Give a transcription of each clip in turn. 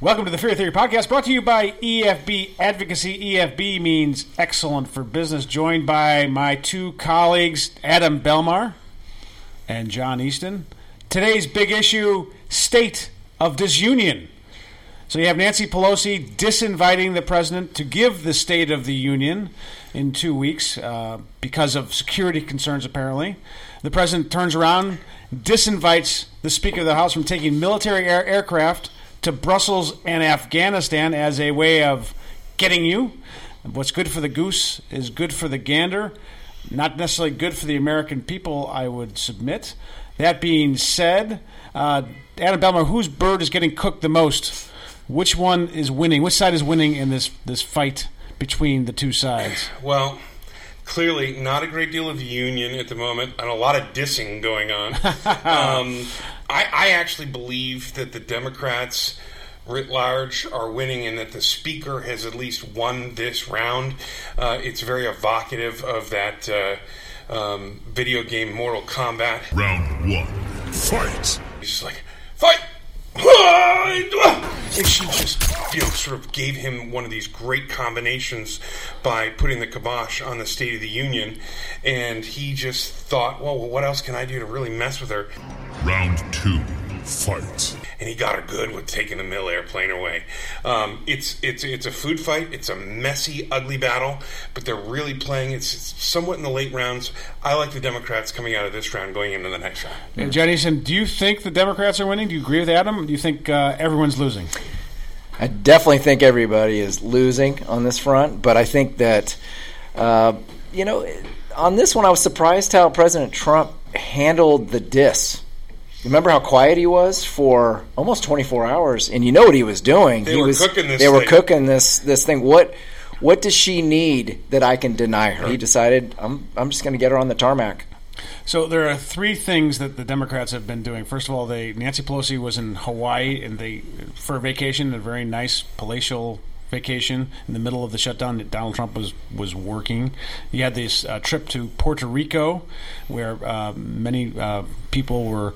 Welcome to the Fear Theory Podcast, brought to you by EFB Advocacy. EFB means excellent for business. Joined by my two colleagues, Adam Belmar and John Easton. Today's big issue state of disunion. So you have Nancy Pelosi disinviting the president to give the State of the Union in two weeks uh, because of security concerns, apparently. The president turns around, disinvites the Speaker of the House from taking military air- aircraft to Brussels and Afghanistan as a way of getting you. What's good for the goose is good for the gander. Not necessarily good for the American people, I would submit. That being said, uh, Adam Belmar, whose bird is getting cooked the most? Which one is winning? Which side is winning in this, this fight between the two sides? Well, clearly not a great deal of union at the moment and a lot of dissing going on. um, I, I actually believe that the Democrats writ large are winning and that the speaker has at least won this round. Uh, it's very evocative of that uh, um, video game Mortal Kombat. Round one, fight! He's just like, fight! And she just, you know, sort of gave him one of these great combinations by putting the kibosh on the State of the Union. And he just thought, well, what else can I do to really mess with her? Round two, fight! and he got her good with taking the mill airplane away. Um, it's it's it's a food fight. It's a messy, ugly battle, but they're really playing. It's, it's somewhat in the late rounds. I like the Democrats coming out of this round, going into the next round. And John do you think the Democrats are winning? Do you agree with Adam? Do you think uh, everyone's losing? I definitely think everybody is losing on this front, but I think that, uh, you know, on this one, I was surprised how President Trump handled the diss. Remember how quiet he was for almost 24 hours, and you know what he was doing. They he were was, cooking this They were thing. cooking this this thing. What what does she need that I can deny her? He decided I'm I'm just going to get her on the tarmac. So there are three things that the Democrats have been doing. First of all, they Nancy Pelosi was in Hawaii and they for a vacation, a very nice palatial vacation in the middle of the shutdown that Donald Trump was was working. He had this uh, trip to Puerto Rico, where uh, many uh, people were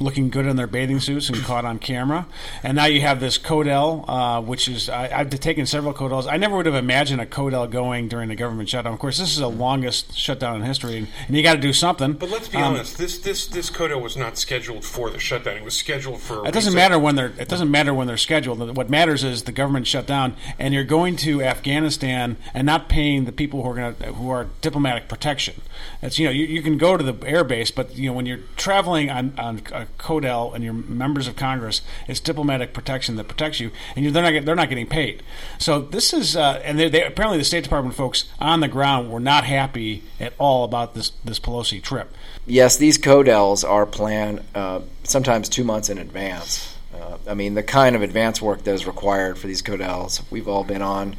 looking good in their bathing suits and caught on camera. And now you have this CODEL, uh, which is I, I've taken several CODELs. I never would have imagined a CODEL going during the government shutdown. Of course, this is the longest shutdown in history, and, and you got to do something. But let's be Um, honest. This this this coda was not scheduled for the shutdown. It was scheduled for. a It doesn't matter when they're. It doesn't matter when they're scheduled. What matters is the government shut down, and you're going to Afghanistan and not paying the people who are going to, who are diplomatic protection. It's you know you, you can go to the air base, but you know when you're traveling on on a CODEL and you're members of Congress, it's diplomatic protection that protects you, and they're not they're not getting paid. So this is uh, and they, they apparently the State Department folks on the ground were not happy at all about this this Pelosi trip. Yes, these CODELs are planned uh, sometimes two months in advance. Uh, I mean, the kind of advance work that is required for these CODELs, we've all been on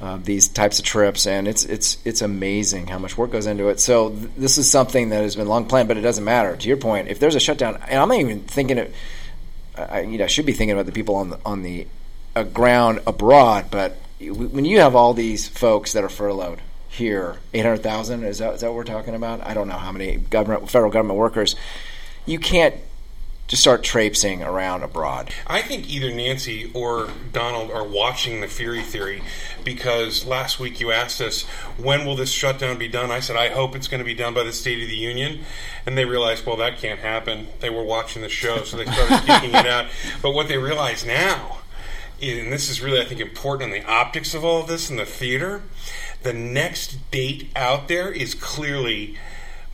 uh, these types of trips, and it's it's it's amazing how much work goes into it. So th- this is something that has been long planned, but it doesn't matter. To your point, if there's a shutdown, and I'm not even thinking it. I, you know, I should be thinking about the people on the on the uh, ground abroad, but when you have all these folks that are furloughed here, eight hundred thousand is that is that what we're talking about? I don't know how many government federal government workers. You can't just start traipsing around abroad. I think either Nancy or Donald are watching the Fury Theory because last week you asked us when will this shutdown be done. I said I hope it's going to be done by the State of the Union, and they realized well that can't happen. They were watching the show, so they started kicking it out. But what they realize now, and this is really I think important in the optics of all of this in the theater, the next date out there is clearly.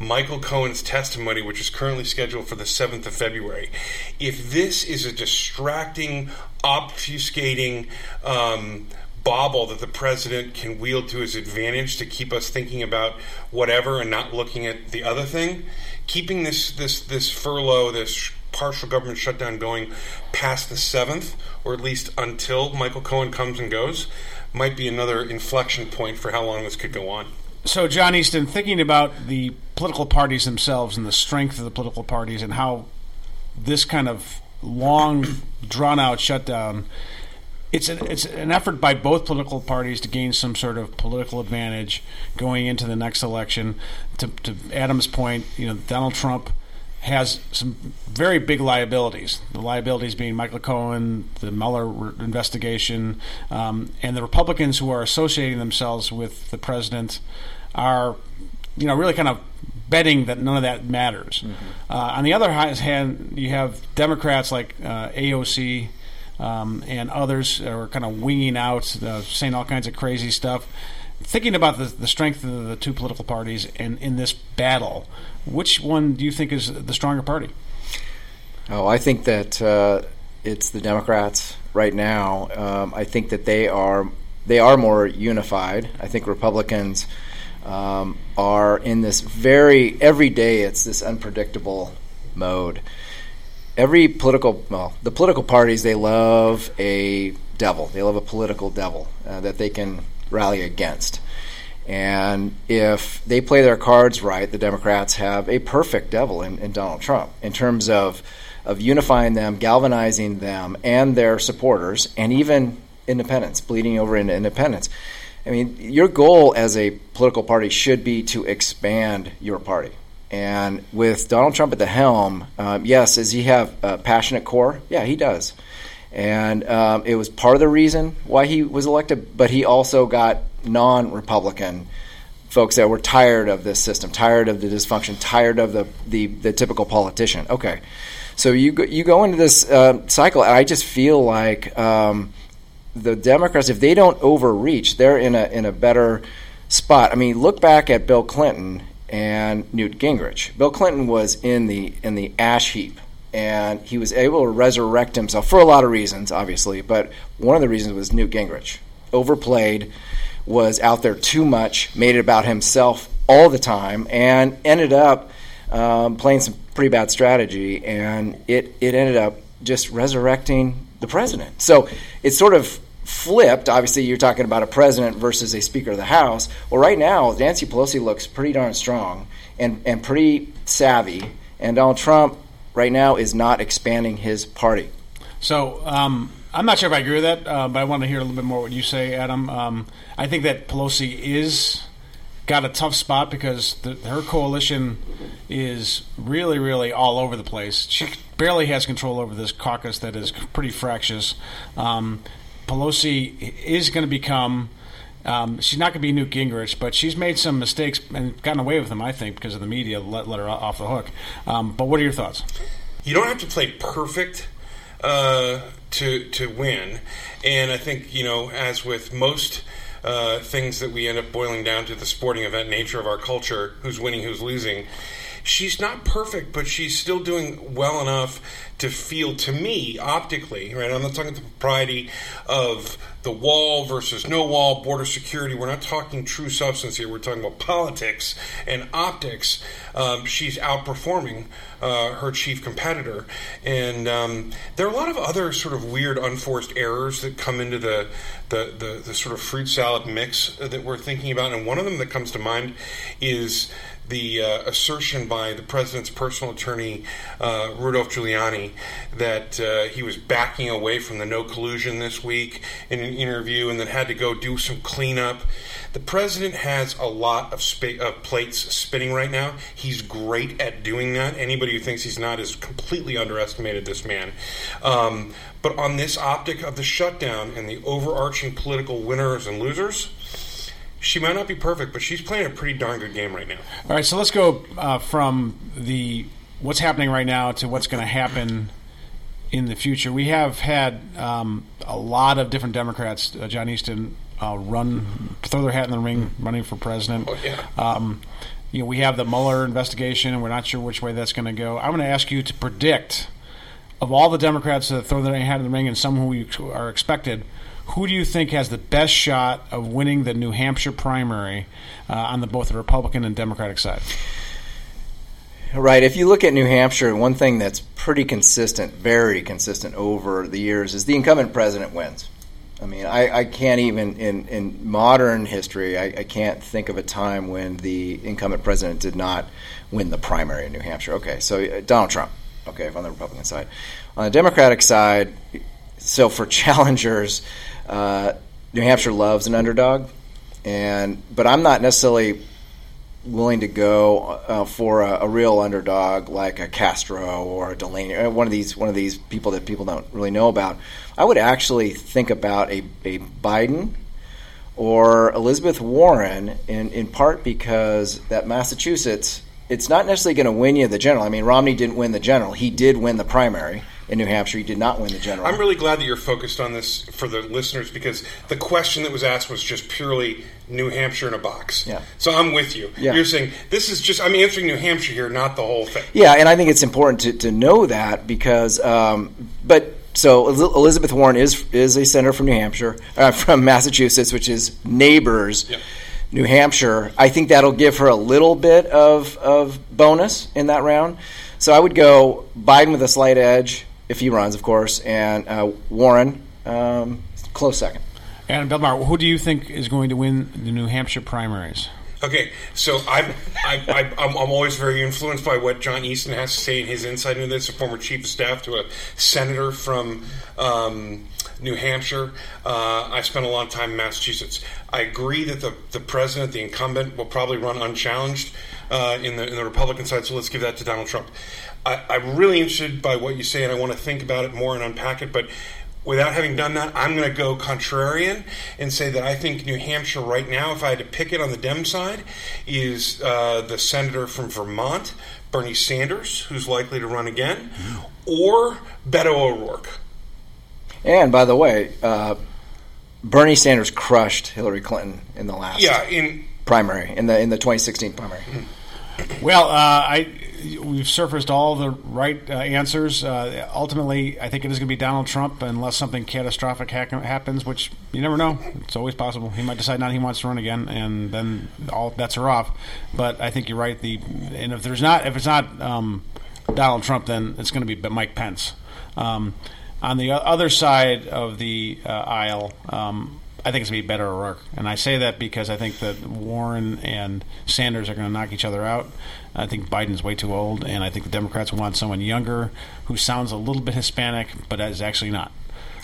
Michael Cohen's testimony, which is currently scheduled for the 7th of February. If this is a distracting, obfuscating um, bauble that the president can wield to his advantage to keep us thinking about whatever and not looking at the other thing, keeping this this this furlough, this partial government shutdown going past the 7th, or at least until Michael Cohen comes and goes, might be another inflection point for how long this could go on. So, John Easton, thinking about the political parties themselves and the strength of the political parties and how this kind of long, drawn out shutdown, it's an, it's an effort by both political parties to gain some sort of political advantage going into the next election. To, to Adam's point, you know, Donald Trump has some very big liabilities. The liabilities being Michael Cohen, the Mueller investigation, um, and the Republicans who are associating themselves with the president are, you know, really kind of betting that none of that matters. Mm-hmm. Uh, on the other hand, you have Democrats like uh, AOC. Um, and others are kind of winging out, uh, saying all kinds of crazy stuff thinking about the, the strength of the two political parties in, in this battle, which one do you think is the stronger party? Oh, I think that uh, it's the Democrats right now. Um, I think that they are they are more unified. I think Republicans um, are in this very every day. It's this unpredictable mode. Every political well, the political parties they love a devil. They love a political devil uh, that they can rally against. And if they play their cards right, the Democrats have a perfect devil in, in Donald Trump in terms of of unifying them, galvanizing them and their supporters, and even independents, bleeding over into independents. I mean, your goal as a political party should be to expand your party. And with Donald Trump at the helm, um, yes, does he have a passionate core? Yeah, he does and um, it was part of the reason why he was elected. But he also got non-Republican folks that were tired of this system, tired of the dysfunction, tired of the the, the typical politician. Okay, so you go, you go into this uh, cycle, and I just feel like um, the Democrats, if they don't overreach, they're in a in a better spot. I mean, look back at Bill Clinton and Newt Gingrich. Bill Clinton was in the in the ash heap and he was able to resurrect himself for a lot of reasons, obviously. But one of the reasons was Newt Gingrich overplayed, was out there too much, made it about himself all the time, and ended up um, playing some pretty bad strategy, and it it ended up just resurrecting the president. So it's sort of flipped. Obviously, you're talking about a president versus a Speaker of the House. Well, right now, Nancy Pelosi looks pretty darn strong and, and pretty savvy, and Donald Trump right now is not expanding his party. So um, I'm not sure if I agree with that, uh, but I want to hear a little bit more what you say, Adam. Um, I think that Pelosi is got a tough spot because the, her coalition is really, really all over the place. She barely has control over this caucus that is pretty fractious. Um, Pelosi is going to become. Um, she's not going to be Newt Gingrich, but she's made some mistakes and gotten away with them, I think, because of the media let, let her off the hook. Um, but what are your thoughts? You don't have to play perfect uh, to to win, and I think you know, as with most. Uh, things that we end up boiling down to the sporting event nature of our culture who's winning, who's losing she's not perfect, but she's still doing well enough to feel to me optically, right? I'm not talking the propriety of the wall versus no wall, border security. We're not talking true substance here. We're talking about politics and optics. Um, she's outperforming uh, her chief competitor, and um, there are a lot of other sort of weird, unforced errors that come into the, the the, the sort of fruit salad mix that we're thinking about. And one of them that comes to mind is the uh, assertion by the president's personal attorney, uh, Rudolph Giuliani, that uh, he was backing away from the no collusion this week in interview and then had to go do some cleanup. The president has a lot of spa- plates spinning right now. He's great at doing that. Anybody who thinks he's not has completely underestimated this man. Um, but on this optic of the shutdown and the overarching political winners and losers, she might not be perfect, but she's playing a pretty darn good game right now. All right, so let's go uh, from the what's happening right now to what's going to happen in the future. We have had um, a lot of different Democrats, uh, John Easton, uh, run, throw their hat in the ring, running for president. Oh, yeah. Um, you know, we have the Mueller investigation, and we're not sure which way that's going to go. I'm going to ask you to predict of all the Democrats that throw their hat in the ring and some who are expected – who do you think has the best shot of winning the New Hampshire primary uh, on the both the Republican and Democratic side? Right. If you look at New Hampshire, one thing that's pretty consistent, very consistent over the years, is the incumbent president wins. I mean, I, I can't even in, in modern history, I, I, can't think of a time when the incumbent president did not win the primary in New Hampshire. Okay, so uh, Donald Trump. Okay, on the Republican side, on the Democratic side, so for challengers, uh, New Hampshire loves an underdog, and but I'm not necessarily willing to go uh, for a, a, real underdog like a Castro or a Delaney, uh, one of these one of these people that people don't really know about, I would actually think about a, a Biden or Elizabeth Warren in in part because that Massachusetts it's not necessarily going to win you the general. I mean, Romney didn't win the general; he did win the primary in New Hampshire. He did not win the general. I'm really glad that you're focused on this for the listeners because the question that was asked was just purely New Hampshire in a box. Yeah. So I'm with you. Yeah. You're saying this is just I'm answering New Hampshire here, not the whole thing. Yeah, and I think it's important to, to know that because, um, but so Elizabeth Warren is is a senator from New Hampshire, uh, from Massachusetts, which is neighbors. New Hampshire. I think that'll give her a little bit of, of bonus in that round. So I would go Biden with a slight edge, if he runs, of course, and uh, Warren, um, close second. And Belmar, who do you think is going to win the New Hampshire primaries? Okay, so I'm, I, am I'm always very influenced by what John Easton has to say in his insight into this. A former chief of staff to a senator from um, New Hampshire. Uh, I spent a lot of time in Massachusetts. I agree that the, the president, the incumbent, will probably run unchallenged uh, in the in the Republican side. So let's give that to Donald Trump. I, I'm really interested by what you say, and I want to think about it more and unpack it. But without having done that, I'm going to go contrarian and say that I think New Hampshire right now, if I had to pick it on the Dem side, is uh, the senator from Vermont, Bernie Sanders, who's likely to run again, or Beto O'Rourke. And by the way, uh, Bernie Sanders crushed Hillary Clinton in the last yeah in primary in the in the 2016 primary. Well, uh, I we've surfaced all the right uh, answers. Uh, ultimately, I think it is going to be Donald Trump unless something catastrophic ha- happens, which you never know. It's always possible. He might decide not he wants to run again, and then all bets are off. But I think you're right. The and if there's not if it's not um, Donald Trump, then it's going to be Mike Pence. Um, on the other side of the uh, aisle, um, I think it's going to be Beto O'Rourke. And I say that because I think that Warren and Sanders are going to knock each other out. I think Biden's way too old, and I think the Democrats want someone younger who sounds a little bit Hispanic, but is actually not.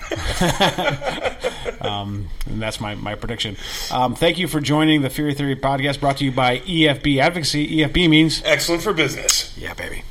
um, and that's my, my prediction. Um, thank you for joining the Fury Theory podcast brought to you by EFB Advocacy. EFB means excellent for business. Yeah, baby.